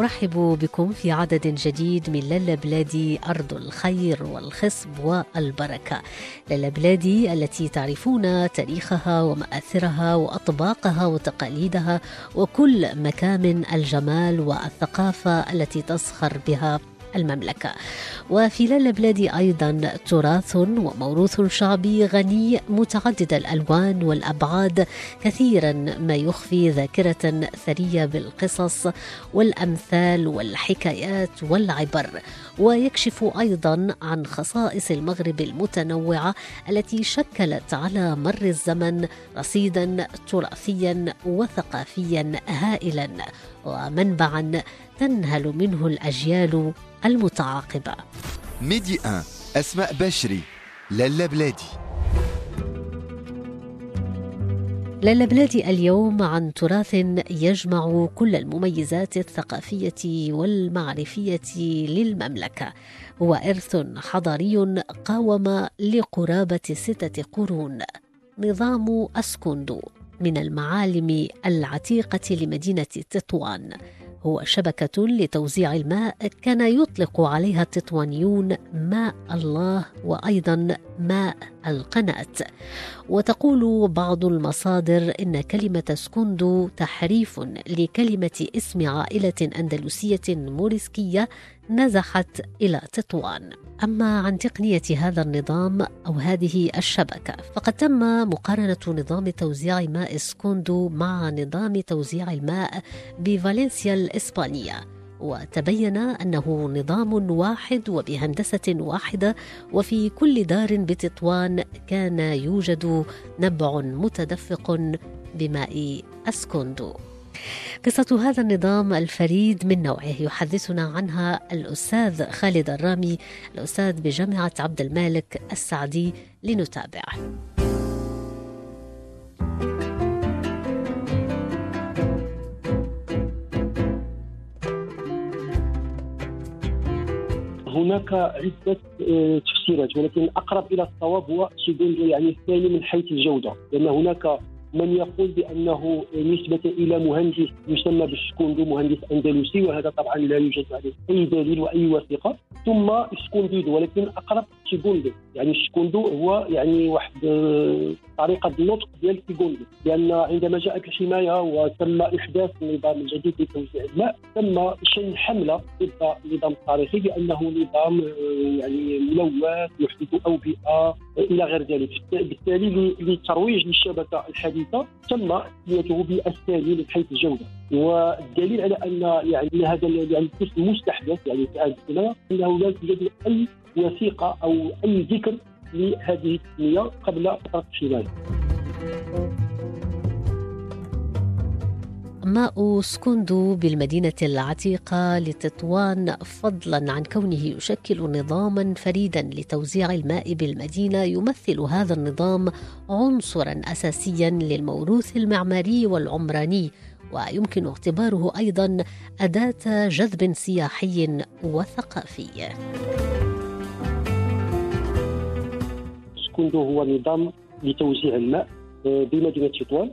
أرحب بكم في عدد جديد من لالا بلادي أرض الخير والخصب والبركة. لالا بلادي التي تعرفون تاريخها ومآثرها وأطباقها وتقاليدها وكل مكامن الجمال والثقافة التي تزخر بها المملكة. وفي لالا بلادي أيضا تراث وموروث شعبي غني متعدد الألوان والأبعاد كثيرا ما يخفي ذاكرة ثرية بالقصص والأمثال والحكايات والعبر. ويكشف أيضا عن خصائص المغرب المتنوعة التي شكلت على مر الزمن رصيدا تراثيا وثقافيا هائلا ومنبعا. تنهل منه الأجيال المتعاقبة. ميدي 1 أسماء بشري لالا بلادي. لالا بلادي اليوم عن تراث يجمع كل المميزات الثقافية والمعرفية للمملكة. هو إرث حضاري قاوم لقرابة ستة قرون. نظام أسكندو من المعالم العتيقة لمدينة تطوان. هو شبكة لتوزيع الماء كان يطلق عليها التطوانيون ماء الله وأيضا ماء القناة. وتقول بعض المصادر إن كلمة سكوندو تحريف لكلمة اسم عائلة أندلسية موريسكية نزحت إلى تطوان. أما عن تقنية هذا النظام أو هذه الشبكة فقد تم مقارنة نظام توزيع ماء سكوندو مع نظام توزيع الماء بفالنسيا الإسبانية. وتبين أنه نظام واحد وبهندسة واحدة وفي كل دار بتطوان كان يوجد نبع متدفق بماء اسكندو قصة هذا النظام الفريد من نوعه. يحدثنا عنها الأستاذ خالد الرامي الأستاذ بجامعة عبد المالك السعدي لنتابع هناك عدة آه، تفسيرات ولكن الأقرب إلى الصواب هو segundo يعني الثاني من حيث الجودة لأن هناك من يقول بأنه نسبة إلى مهندس يسمى بالسكوندو مهندس أندلسي وهذا طبعا لا يوجد عليه أي دليل وأي وثيقة. ثم escondido ولكن أقرب segundo يعني السكوندو هو يعني واحد آه، طريقة النطق ديال segundo لأن عندما جاءت الحماية وتم إحداث النظام الجديد لتوزيع الماء تم شن حملة ضد النظام التاريخي بأنه نظام آه، يعني ملوث يحدث أوبئة إلى غير ذلك بالتالي للترويج للشبكة الحديثة تم تسميته بالثاني من حيث الجودة والدليل على أن يعني هذا يعني القسم مستحدث يعني في هذه إنه لا توجد أي وثيقة أو أي ذكر لهذه التسمية قبل فتره الحمايه. ماء سكندو بالمدينة العتيقة لتطوان فضلا عن كونه يشكل نظاما فريدا لتوزيع الماء بالمدينة يمثل هذا النظام عنصرا أساسيا للموروث المعماري والعمراني ويمكن اعتباره أيضا أداة جذب سياحي وثقافي. سكوندو هو نظام لتوزيع الماء آه، بمدينة تطوان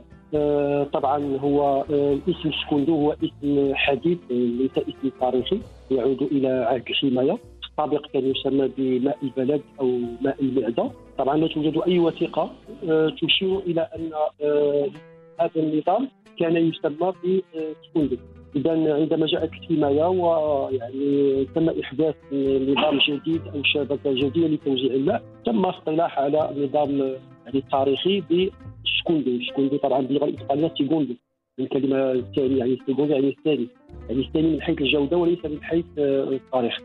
طبعا هو آه، اسم سكوندو هو اسم حديث ليس اسم تاريخي يعود إلى عهد الحمايه السابق كان يسمى بماء البلد أو ماء المعدة. طبعا لا توجد أي وثيقة تشير إلى أن هذا النظام كان يسمى بسكوندو اذا عندما جاءت الحمايه ويعني تم إحداث نظام جديد أو شبكة جديدة لتوزيع الماء تم اصطلاح على النظام يعني التاريخي بشكوندو شكوندو طبعا باللغة الاسبانيه segundo الكلمة الثانية يعني segundo يعني الثاني. يعني الثاني من حيث الجودة وليس من حيث التاريخ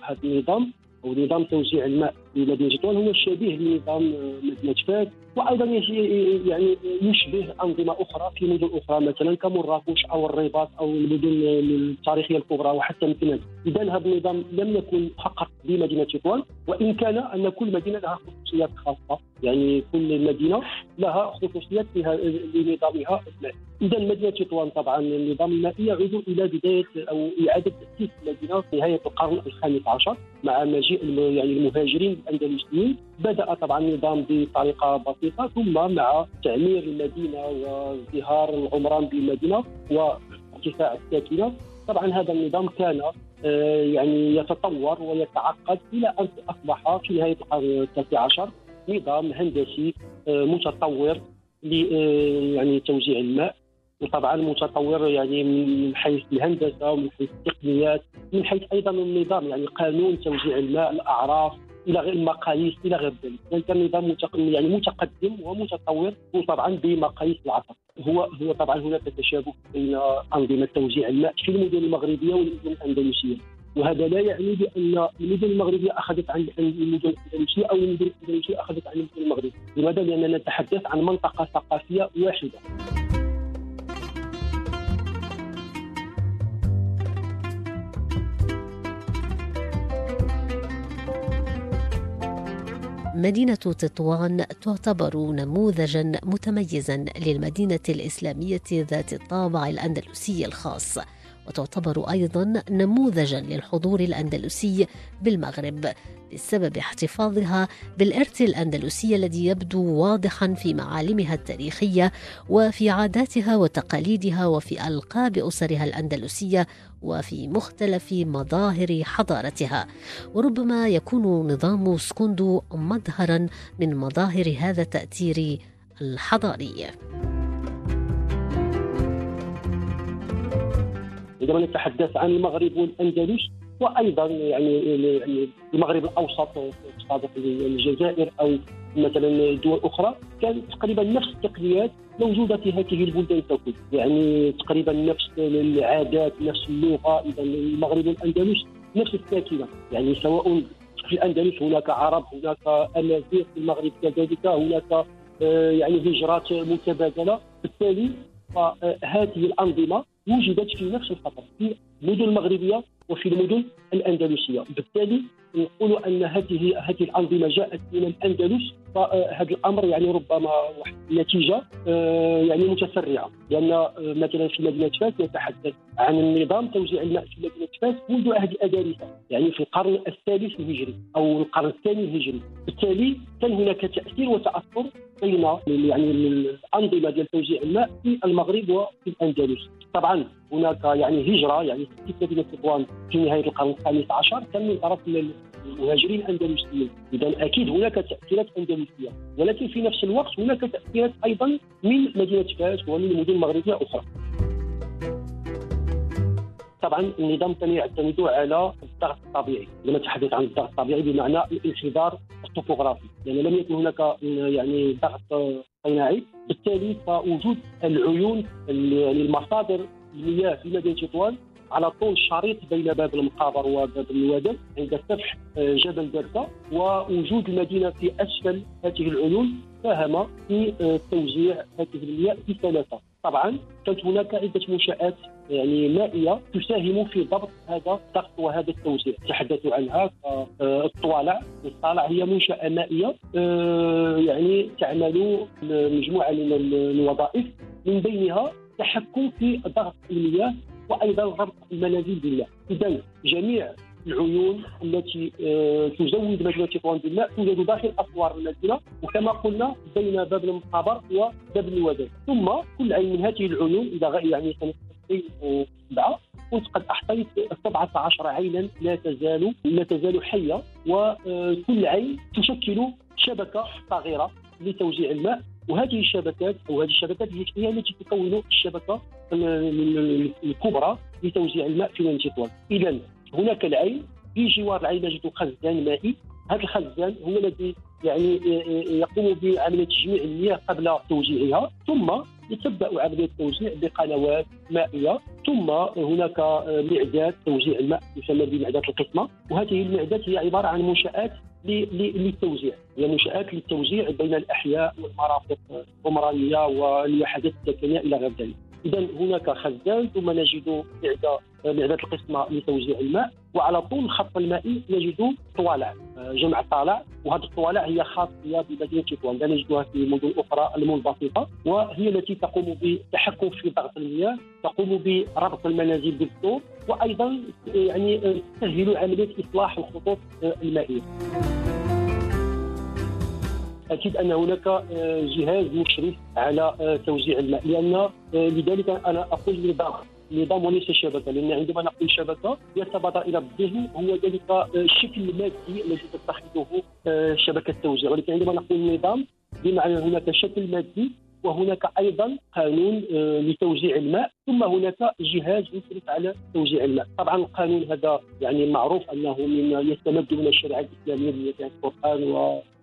هذا النظام أو نظام توزيع الماء. مدينه تطوان هو شبيه لنظام مدينة فاس وأيضا يعني يشبه أنظمة أخرى في مدن أخرى مثلا كمراكش أو الرباط أو المدن التاريخية الكبرى وحتى مثلا اذا هذا النظام لم يكن فقط بمدينة تطوان وإن كان أن كل مدينة لها خصوصيات خاصة يعني كل مدينة لها خصوصيات لنظامها اذا مدينة تطوان طبعا النظام المائي يعود إلى بداية أو إعادة تأسيس المدينة في نهاية القرن الخامس عشر مع مجيء يعني المهاجرين الاندلسيين بدأ طبعا النظام بطريقة بسيطة ثم مع تعمير المدينة وازدهار العمران بالمدينة وارتفاع الساكنة. طبعا هذا النظام كان آه، يعني يتطور ويتعقد إلى أن أصبح في نهاية القرن التاسع عشر نظام هندسي آه، متطور آه، يعني توزيع الماء. وطبعا متطور يعني من حيث الهندسة ومن حيث التقنيات من حيث أيضا النظام يعني قانون توزيع الماء الأعراف إلى غير المقاييس إلى غير ذلك يعني كان نظام يعني متقدم ومتطور وطبعا بمقاييس العصر هو هو طبعا هناك تشابه بين أنظمة توزيع الماء في المدن المغربية والمدن الأندلسية وهذا لا يعني بأن المدن المغربية أخذت عن المدن الأندلسية أو المدن الأندلسية أخذت عن المدن المغربية، لماذا؟ لأننا نتحدث عن منطقة ثقافية واحدة. مدينة تطوان تعتبر نموذجا متميزا للمدينة الإسلامية ذات الطابع الأندلسي الخاص. وتعتبر أيضا نموذجا للحضور الأندلسي بالمغرب بسبب احتفاظها بالإرث الأندلسي الذي يبدو واضحا في معالمها التاريخية وفي عاداتها وتقاليدها وفي ألقاب أسرها الأندلسية وفي مختلف مظاهر حضارتها. وربما يكون نظام سكوندو مظهرا من مظاهر هذا التأثير الحضاري. عندما نتحدث عن المغرب والأندلس وأيضا يعني يعني المغرب الأوسط صادق الجزائر أو مثلا دول أخرى. كانت تقريبا نفس التقنيات موجودة في هذه البلدان ككل يعني تقريبا نفس العادات نفس اللغة اذا المغرب والأندلس نفس الساكنه يعني سواء في الأندلس هناك عرب هناك امازيغ في المغرب كذلك هناك آه، يعني هجرات متبادلة. بالتالي فهذه الأنظمة وجدت في نفس الفترة في المدن المغربيه وفي المدن الأندلسية. بالتالي نقول أن هذه هذه الأنظمة جاءت من الأندلس فهذا الأمر يعني ربما واحد النتيجة آه، يعني متسرعه لأن آه، مثلا في مدينة فاس نتحدث عن النظام توزيع الماء في مدينة فاس منذ عهد الادارسه يعني في القرن الثالث الهجري أو القرن الثاني الهجري. بالتالي كان هناك تأثير وتأثر بين يعني الأنظمة ديال توزيع الماء في المغرب وفي الأندلس. طبعا هناك يعني هجرة يعني في مدينة تطوان في نهاية القرن الخامس عشر كان من طرف المهاجرين الأندلسيين. اذا أكيد هناك تأثيرات أندلسية ولكن في نفس الوقت هناك تأثيرات أيضا من مدينة فاس ومن مدن مغربيه أخرى طبعا النظام كان يعتمد على الضغط الطبيعي لما نتحدث عن الضغط الطبيعي بمعنى الانحدار الطوبوغرافي. يعني لم يكن هناك يعني ضغط صناعي بالتالي فوجود العيون يعني المصادر المياه في مدينة تطوان على طول الشريط بين باب المقابر وباب الوادم عند سفح آه، جبل دركا ووجود المدينة في أسفل هذه العيون ساهم في آه، توزيع هذه المياه في ثلاثة طبعا كانت هناك عدة منشآت يعني مائية تساهم في ضبط هذا الضغط وهذا التوزيع. تحدثوا عنها آه، الطوالع الطالع هي منشأة مائية يعني تعمل مجموعة من الوظائف. من بينها التحكم في ضغط المياه وأيضا ربط المنازل بالماء. اذا جميع العيون التي آه، تزود مدينه تطوان بالماء توجد داخل أسوار المدينة وكما قلنا بين باب المقابر وباب الوداد ثم كل عين من هذه العيون إذا يعني سنه 2007 كنت قد أحصيت 17 عينا لا تزال لا تزال حية وكل عين تشكل شبكة صغيرة لتوزيع الماء. وهذه الشبكات أو هذه الشبكات هي التي تكون الشبكة الكبرى لتوزيع الماء في مدينه تطوان اذا هناك العين في جوار العين نجد خزان مائي. هذا الخزان هو الذي يعني يقوم بعملية تجميع المياه قبل توزيعها ثم يتبع عملية التوزيع بقنوات مائية ثم هناك معدات توزيع الماء يسمى بمعدات القسمة. وهذه المعدات هي عبارة عن منشآت للتوزيع. هي منشآت للتوزيع بين الأحياء والمرافق العمرانيه والوحدات السكنيه إلى غير ذلك. اذا هناك خزان ثم نجد معده القسمه لتوزيع الماء. وعلى طول الخط المائي نجد طوالع جمع طالع وهذه الطوالع هي خاصية بمدينة تطوان لا نجدها في المدن الاخرى المنبسطه وهي التي تقوم بالتحكم في ضغط المياه تقوم بربط المنازل بالسور وأيضا يعني تسهل عملية إصلاح الخطوط المائية. أكيد أن هناك آه، جهاز مشرف على آه، توزيع الماء. لأن آه، لذلك أنا أقول نظام نظام وليس شبكه لأن عندما نقول شبكة يتبادر إلى الذهن هو ذلك الشكل المادي الذي تتخذه شبكة التوزيع. ولكن عندما نقول نظام بمعنى هناك شكل مادي وهناك أيضا قانون آه، لتوزيع الماء ثم هناك جهاز يشرف على توزيع الماء. طبعا القانون هذا يعني معروف أنه من يستمد من الشريعة الإسلامية من القرآن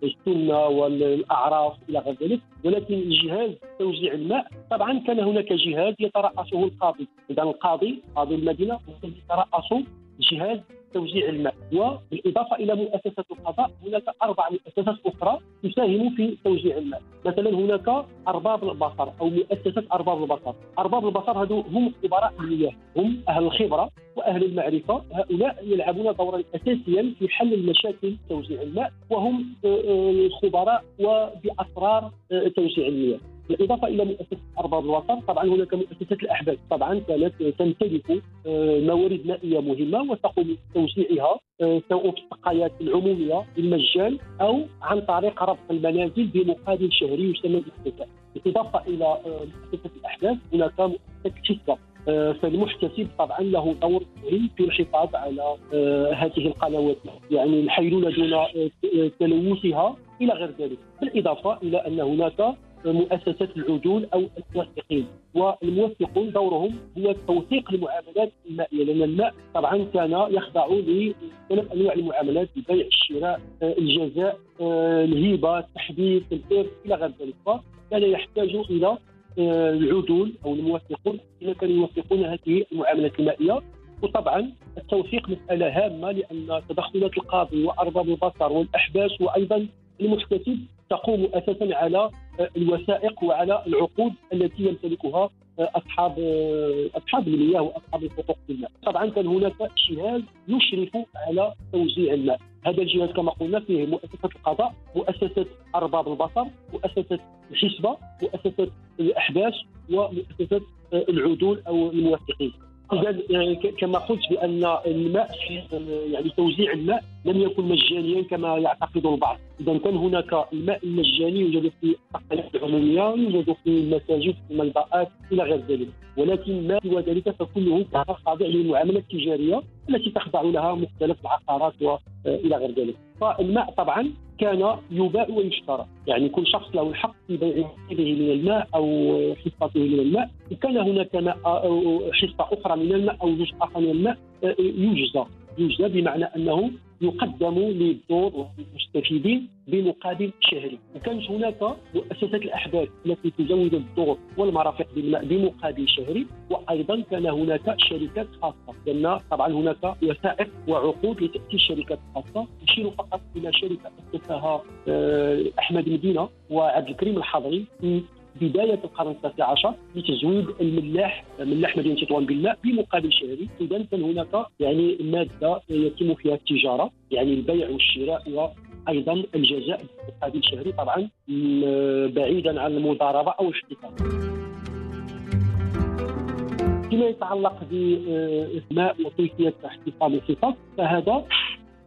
والسنة والأعراف إلى غير ذلك. ولكن جهاز توزيع الماء طبعا كان هناك جهاز يترأسه القاضي. اذا القاضي قاضي المدينة يترأس جهاز توزيع الماء وبالاضافه إلى مؤسسة القضاء هناك أربع مؤسسات أخرى تساهم في توزيع الماء مثلا هناك أرباب البصر أو مؤسسة أرباب البصر. أرباب البصر هذو هم خبراء المياه هم أهل الخبرة وأهل المعرفة. هؤلاء يلعبون دورا اساسيا في حل المشاكل توزيع الماء وهم آه، آه، خبراء وبأسرار آه، توزيع المياه. بالإضافة إلى مؤسسة ارباب الوطن طبعا هناك مؤسسة الاحباب طبعا كانت تمتلك آه، موارد مائيه مهمة وتقوم بتوزيعها آه، سواء في السقايات العمومية بالمجان أو عن طريق ربط المنازل بمقابل شهري يسمى الاحتساب بالإضافة إلى آه، مؤسسة الأحداث هناك مؤسسة حسبه فالمحتسب طبعا له دور مهم في الحفاظ على هذه القنوات يعني الحيلولة دون تلوثها إلى غير ذلك. بالإضافة إلى أن هناك مؤسسات العدول أو الموثقين. والموثقون دورهم هو توثيق المعاملات المائية لأن الماء طبعا كان يخضع لثلاث أنواع المعاملات البيع الشراء الجزاء الهبة التحديث الإرث إلى غير ذلك. فكان يحتاج إلى العدول أو الموثقون الذين كانوا يوثقون هذه المعاملات المائية. وطبعا التوثيق مسألة هامة لأن تدخلات القاضي وارباب البصر والأحباس وأيضا المحتسب تقوم أساسا على الوثائق وعلى العقود التي يمتلكها أصحاب أصحاب المياه وأصحاب الحقوق في الماء. طبعا كان هناك جهاز يشرف على توزيع الماء. هذا الجهاز كما قلنا فيه مؤسسة القضاء، مؤسسة أرباب البصر، مؤسسة الحسبه، مؤسسة الاحباس ومؤسسة العدول أو الموثقين. اذا يعني كما قلت بأن الماء يعني توزيع الماء لم يكن مجانيا كما يعتقد البعض. اذا كان هناك الماء المجاني يوجد في التقنيات العموميه يوجد في المساجد في المنطقات إلى غير ذلك. ولكن ما سوى ذلك فكله خاضع للمعامله التجارية التي تخضع لها مختلف العقارات والى غير ذلك. فالماء طبعا كان يباع ويشترى. يعني كل شخص له الحق في بيع نصيبه من الماء أو حصته من الماء. وكان هناك ماء أو حصه أخرى من الماء أو جزء آخر من الماء يجزى. يجزى بمعنى أنه يقدم للدور والمستفيدين بمقابل شهري. وكانت هناك مؤسسات الأحداث التي تزود الدور والمرافق بمقابل شهري وأيضا كان هناك شركات خاصة. لأن طبعا هناك وثائق وعقود لتأتي الشركات الخاصه نشير فقط إلى شركة اسسها آه، أحمد مدينة وعبد الكريم الحضري بداية القرن التاسع عشر لتزويد الملاح ملاح مدينة تطوان بالماء بمقابل شهري. اذا كان هناك يعني مادة يتم فيها التجارة يعني البيع والشراء وأيضا الجزاء بمقابل شهري. طبعا بعيدا عن المضاربة أو الاحتكار فيما يتعلق بالماء وكيفيه احتفاظ الحصص فهذا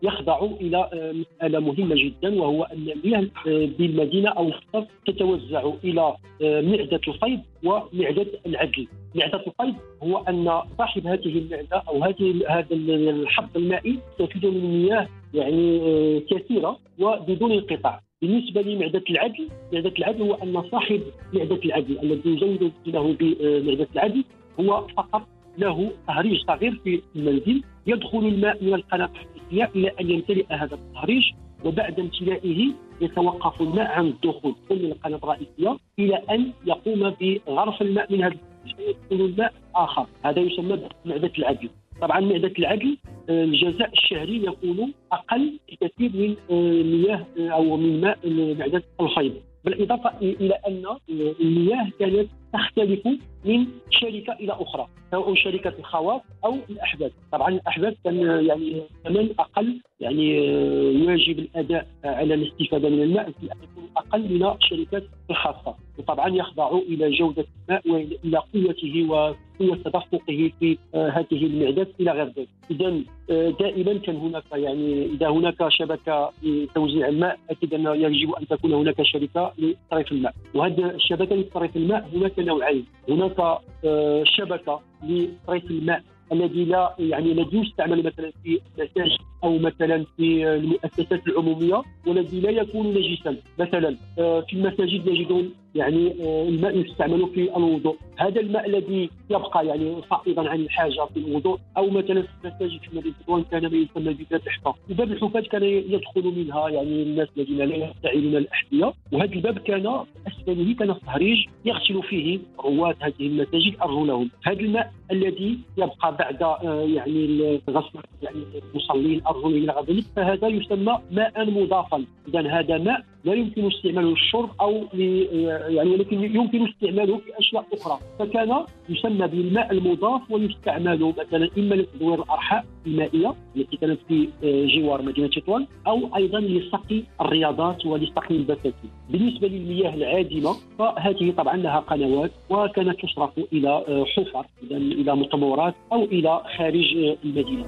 يخضع إلى آه، مسألة مهمة جدا وهو أن المياه آه، بالمدينة أو الخطر تتوزع إلى آه، معدة الفيض ومعدة العدل. معدة الفيض هو أن صاحب هذه المعدة أو هذه هذا الحظ المائي يستفيد من مياه يعني كثيرة وبدون انقطاع. بالنسبة لمعدة العدل، معدة العدل هو أن صاحب معدة العدل الذي يزود له بمعده العدل هو فقط له تهريج صغير في المنزل يدخل الماء من الرئيسيه إلى أن يمتلئ هذا التهريج وبعد امتلائه يتوقف الماء عن الدخول من القناه الرئيسيه إلى أن يقوم بغرف الماء من هذا يدخل الماء آخر. هذا يسمى معدة العدل. طبعا معدة العدل آه، الجزاء الشهري يكون أقل بكثير من آه، مياه آه، أو من ماء معدة الفيض بالإضافة إلى أن المياه كانت تختلف من شركة إلى أخرى سواء شركة الخواص أو الاحداث طبعا الاحداث كان يعني ثمن أقل يعني يواجب الأداء على الاستفادة من الماء يكون أقل من الشركات الخاصة. وطبعا يخضع إلى جودة الماء وإلى قوته وقوة تدفقه في هذه المعدات إلى غير ذلك. اذا دائما كان هناك يعني إذا هناك شبكة لتوزيع الماء أكيد أنه يجب أن تكون هناك شركة لصرف الماء. وهذه الشبكة لصرف الماء هناك نوعين هناك آه، شبكة لصرف الماء الذي لا يعني الذي يستعمل مثلا في المساجد أو مثلا في المؤسسات العمومية والذي لا يكون نجسا. مثلا آه، في المساجد نجدون يعني آه، الماء يستعمل في الوضوء. هذا الماء الذي يبقى يعني فائضا عن الحاجة في الوضوء أو مثلا في المساجد في مدينة كان ما يسمى بباب الحفاظ وباب الحفاظ كان يدخل منها يعني الناس الذين لا يستعملون الأحذية. وهذا الباب كان اسفله كان التهريج يغسل فيه رواد هذه المساجد ارجلهم هذا الماء الذي يبقى بعد آه، يعني غسل يعني المصلين ارجلهم إلى ذلك فهذا يسمى ماء مضافا. اذا هذا ماء لا يمكن استعماله للشرب أو يعني ولكن يمكن استعماله في أشياء أخرى. فكان يسمى بالماء المضاف ويستعمل مثلا إما لتدوير الأرحاء المائية التي كانت في جوار مدينة تطوان أو أيضا لسقي الرياضات ولسقي البساتين. بالنسبة للمياه العادمة فهذه طبعا لها قنوات وكانت تصرف إلى حفر إلى مطمورات أو إلى خارج المدينة.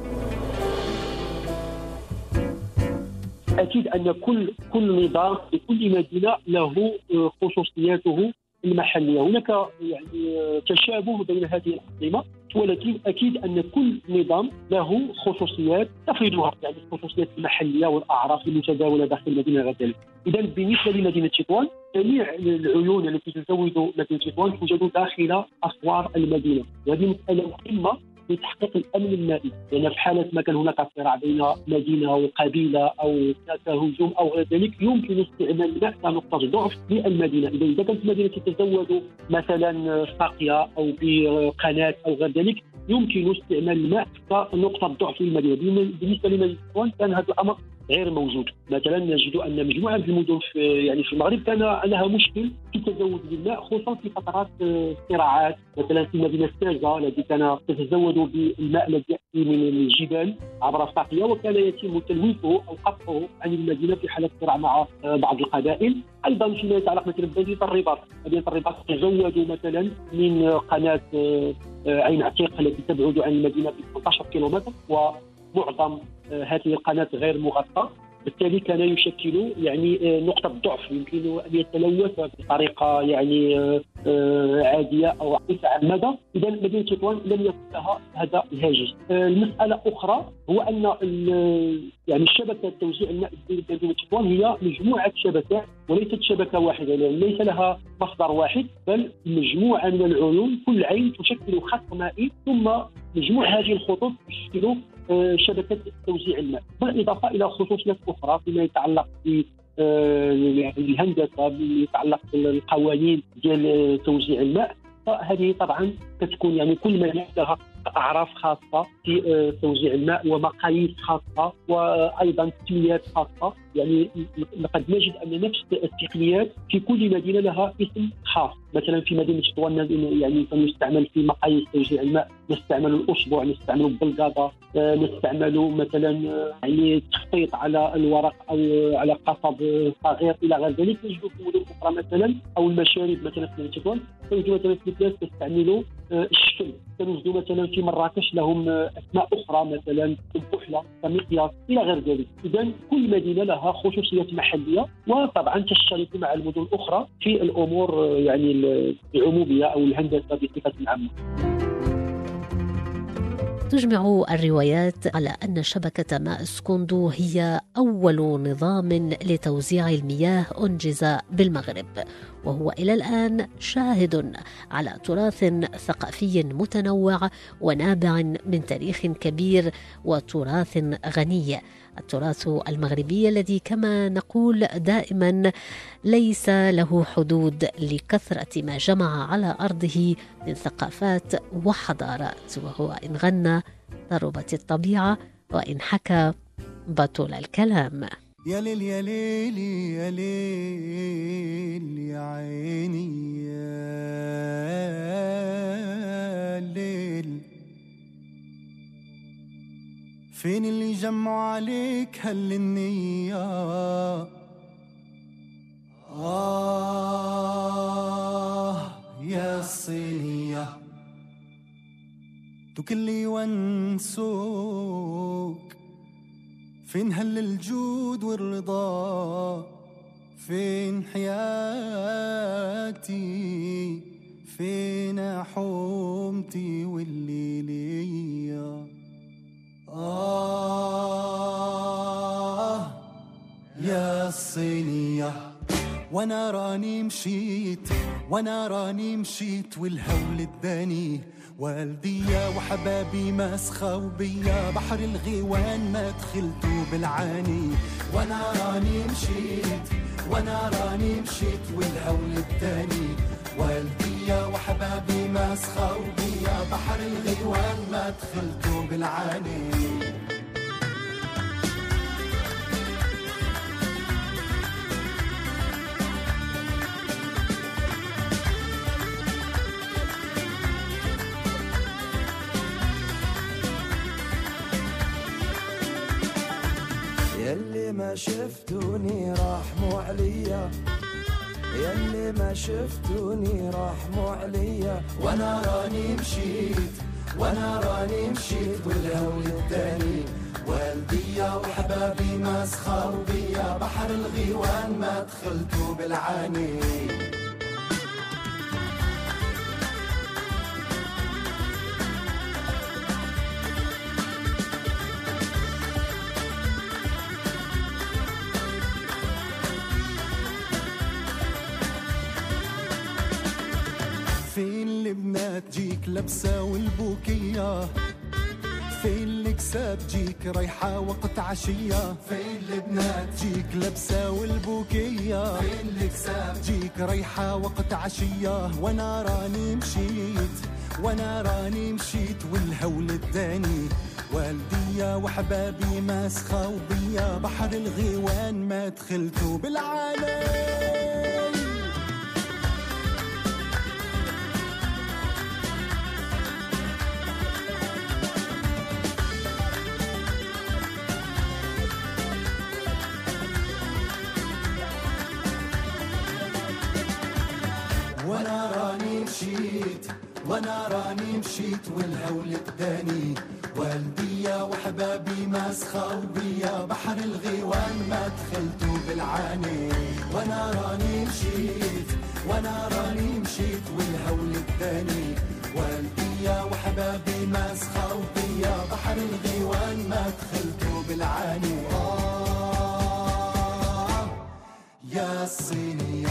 أكيد أن كل كل نظام لكل مدينة له آه، خصوصياته المحلية. هناك يعني آه، تشابه بين هذه الأنظمة ولكن أكيد أن كل نظام له خصوصيات تفردها يعني الخصوصيات المحلية والأعراف المتداوله داخل المدينة غزال اذا بالنسبة لمدينة تطوان جميع العيون التي تزود مدينة تطوان توجد داخل أسوار المدينة. وهذه مساله مهمه لتحقيق الأمن المائي لأن في حالة ما كان هناك صراع بين مدينة وقبيله أو هجوم أو غير ذلك يمكن استعمال الماء كنقطه ضعف للمدينه اذا إذا كانت المدينة تتزود مثلا ساقيه أو بقناة أو غير ذلك يمكن استعمال الماء كنقطه ضعف للمدينه بالنسبة لمدينه كان هذا الأمر غير موجود. مثلا نجد أن مجموعة من المدن في يعني في المغرب كان لها مشكل في التزود بالماء خصوصا في فترات الصراعات مثلا في مدينة ساجا التي كان تتزود بالماء الذي يأتي من الجبال عبر الساقيه وكان يتم تلويثه أو قطعه عن المدينة في حاله صراع مع بعض القبائل. أيضا فيما يتعلق مثلا بمدينة الرباط. مدينة الرباط تزودوا مثلا من قناة عين عتيق التي تبعد عن المدينة ب 18 كيلومتر ومعظم هذه القناة غير مغطاة. بالتالي كان يشكل يعني آه، نقطة ضعف. يمكن أن يتلوث بطريقة يعني آه، آه، عادية أو متعمدة إذا مدينة تطوان لم يكن لها هذا الهاجس. المسألة أخرى هو أن يعني الشبكة توزيع الماء في مدينة تطوان هي مجموعة شبكات وليست شبكة واحدة يعني ليس لها مصدر واحد بل مجموعة من العيون. كل عين تشكل خط مائي ثم مجموع هذه الخطوط تشكل شبكة توزيع الماء بالإضافة إلى خصوصيات أخرى فيما يتعلق ب آه، يعني الهندسة بما يتعلق بالقوانين ديال توزيع الماء فهذه طبعا كتكون يعني كل ما لها أعراف خاصة في آه، توزيع الماء ومقاييس خاصة وأيضا تقنيات خاصة. يعني لقد نجد أن نفس التقنيات في كل مدينة لها اسم خاص. مثلا في مدينة تطوان يعني نستعمل في مقاييس توزيع الماء نستعمل الاصبع نستعمل البلقاطه آه، نستعمل مثلا آه، يعني التخطيط على الورق أو على قصب صغير إلى غير ذلك. نجد في مدن أخرى مثلا أو المشارب مثلا في تطوان نجد مثلا في تستعمل الشكل كنجد مثلا في مراكش لهم أسماء أخرى مثلا البحلة كمقياس إلى غير ذلك. اذا كل مدينة لها خصوصيات محلية وطبعا تشترك مع المدن الاخرى في الأمور يعني العمومية أو الهندسة بصفة عامة. تجمع الروايات على أن شبكة ماء سكوندو هي أول نظام لتوزيع المياه أنجز بالمغرب. وهو إلى الآن شاهد على تراث ثقافي متنوع ونابع من تاريخ كبير وتراث غني. التراث المغربي الذي كما نقول دائما ليس له حدود لكثرة ما جمع على أرضه من ثقافات وحضارات وهو إن غنى ضربت الطبيعة وإن حكى بطل الكلام. يا ليل يا ليل يا ليل يا عيني يا ليل. فين اللي جمعوا عليك هالنية؟ آه يا الصينية دوك اللي ونسوك فين هل الجود والرضا؟ فين حياتي؟ فين حومتي والليلية آه يا الصينية وأنا راني مشيت وأنا راني مشيت والهول اداني. والديا وحبابي ما سخاو بيا. بحر الغيوان ما دخلتو بالعاني. وأنا راني مشيت وأنا راني مشيت والهول اداني والديا وحبابي ما سخاو بيا. بحر الغيوان ما دخلتو بالعاني. ما شفتوني راحموا عليا. يلي ما شفتوني راحموا عليا. وأنا راني مشيت وأنا راني مشيت والهول التاني. والديا وحبابي ما سخاو بيا بحر الغيوان ما دخلتو بالعاني. البنات جيك لابسة والبوكية. فين الكساب جيك رايحة وقت عشية. فين البنات جيك لابسة والبوكية. فين الكساب جيك رايحة وقت عشية. وأنا راني مشيت وأنا راني مشيت والهول اداني والديا وحبابي ما سخاو بيا بحر الغيوان ما دخلتو بالعالم. وأنا راني مشيت والهول اداني والديا وحبابي ما سخاو بيا بحر الغيوان ما دخلتو بالعاني. وأنا راني مشيت وأنا راني مشيت والهول اداني والديا وحبابي ما سخاو بيا بحر الغيوان ما دخلتو بالعاني. آه يا الصينية